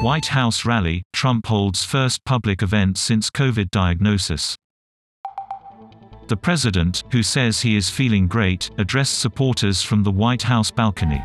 White House rally Trump holds first public event since COVID diagnosis. The president, who says he is feeling great, addressed supporters from the White House balcony.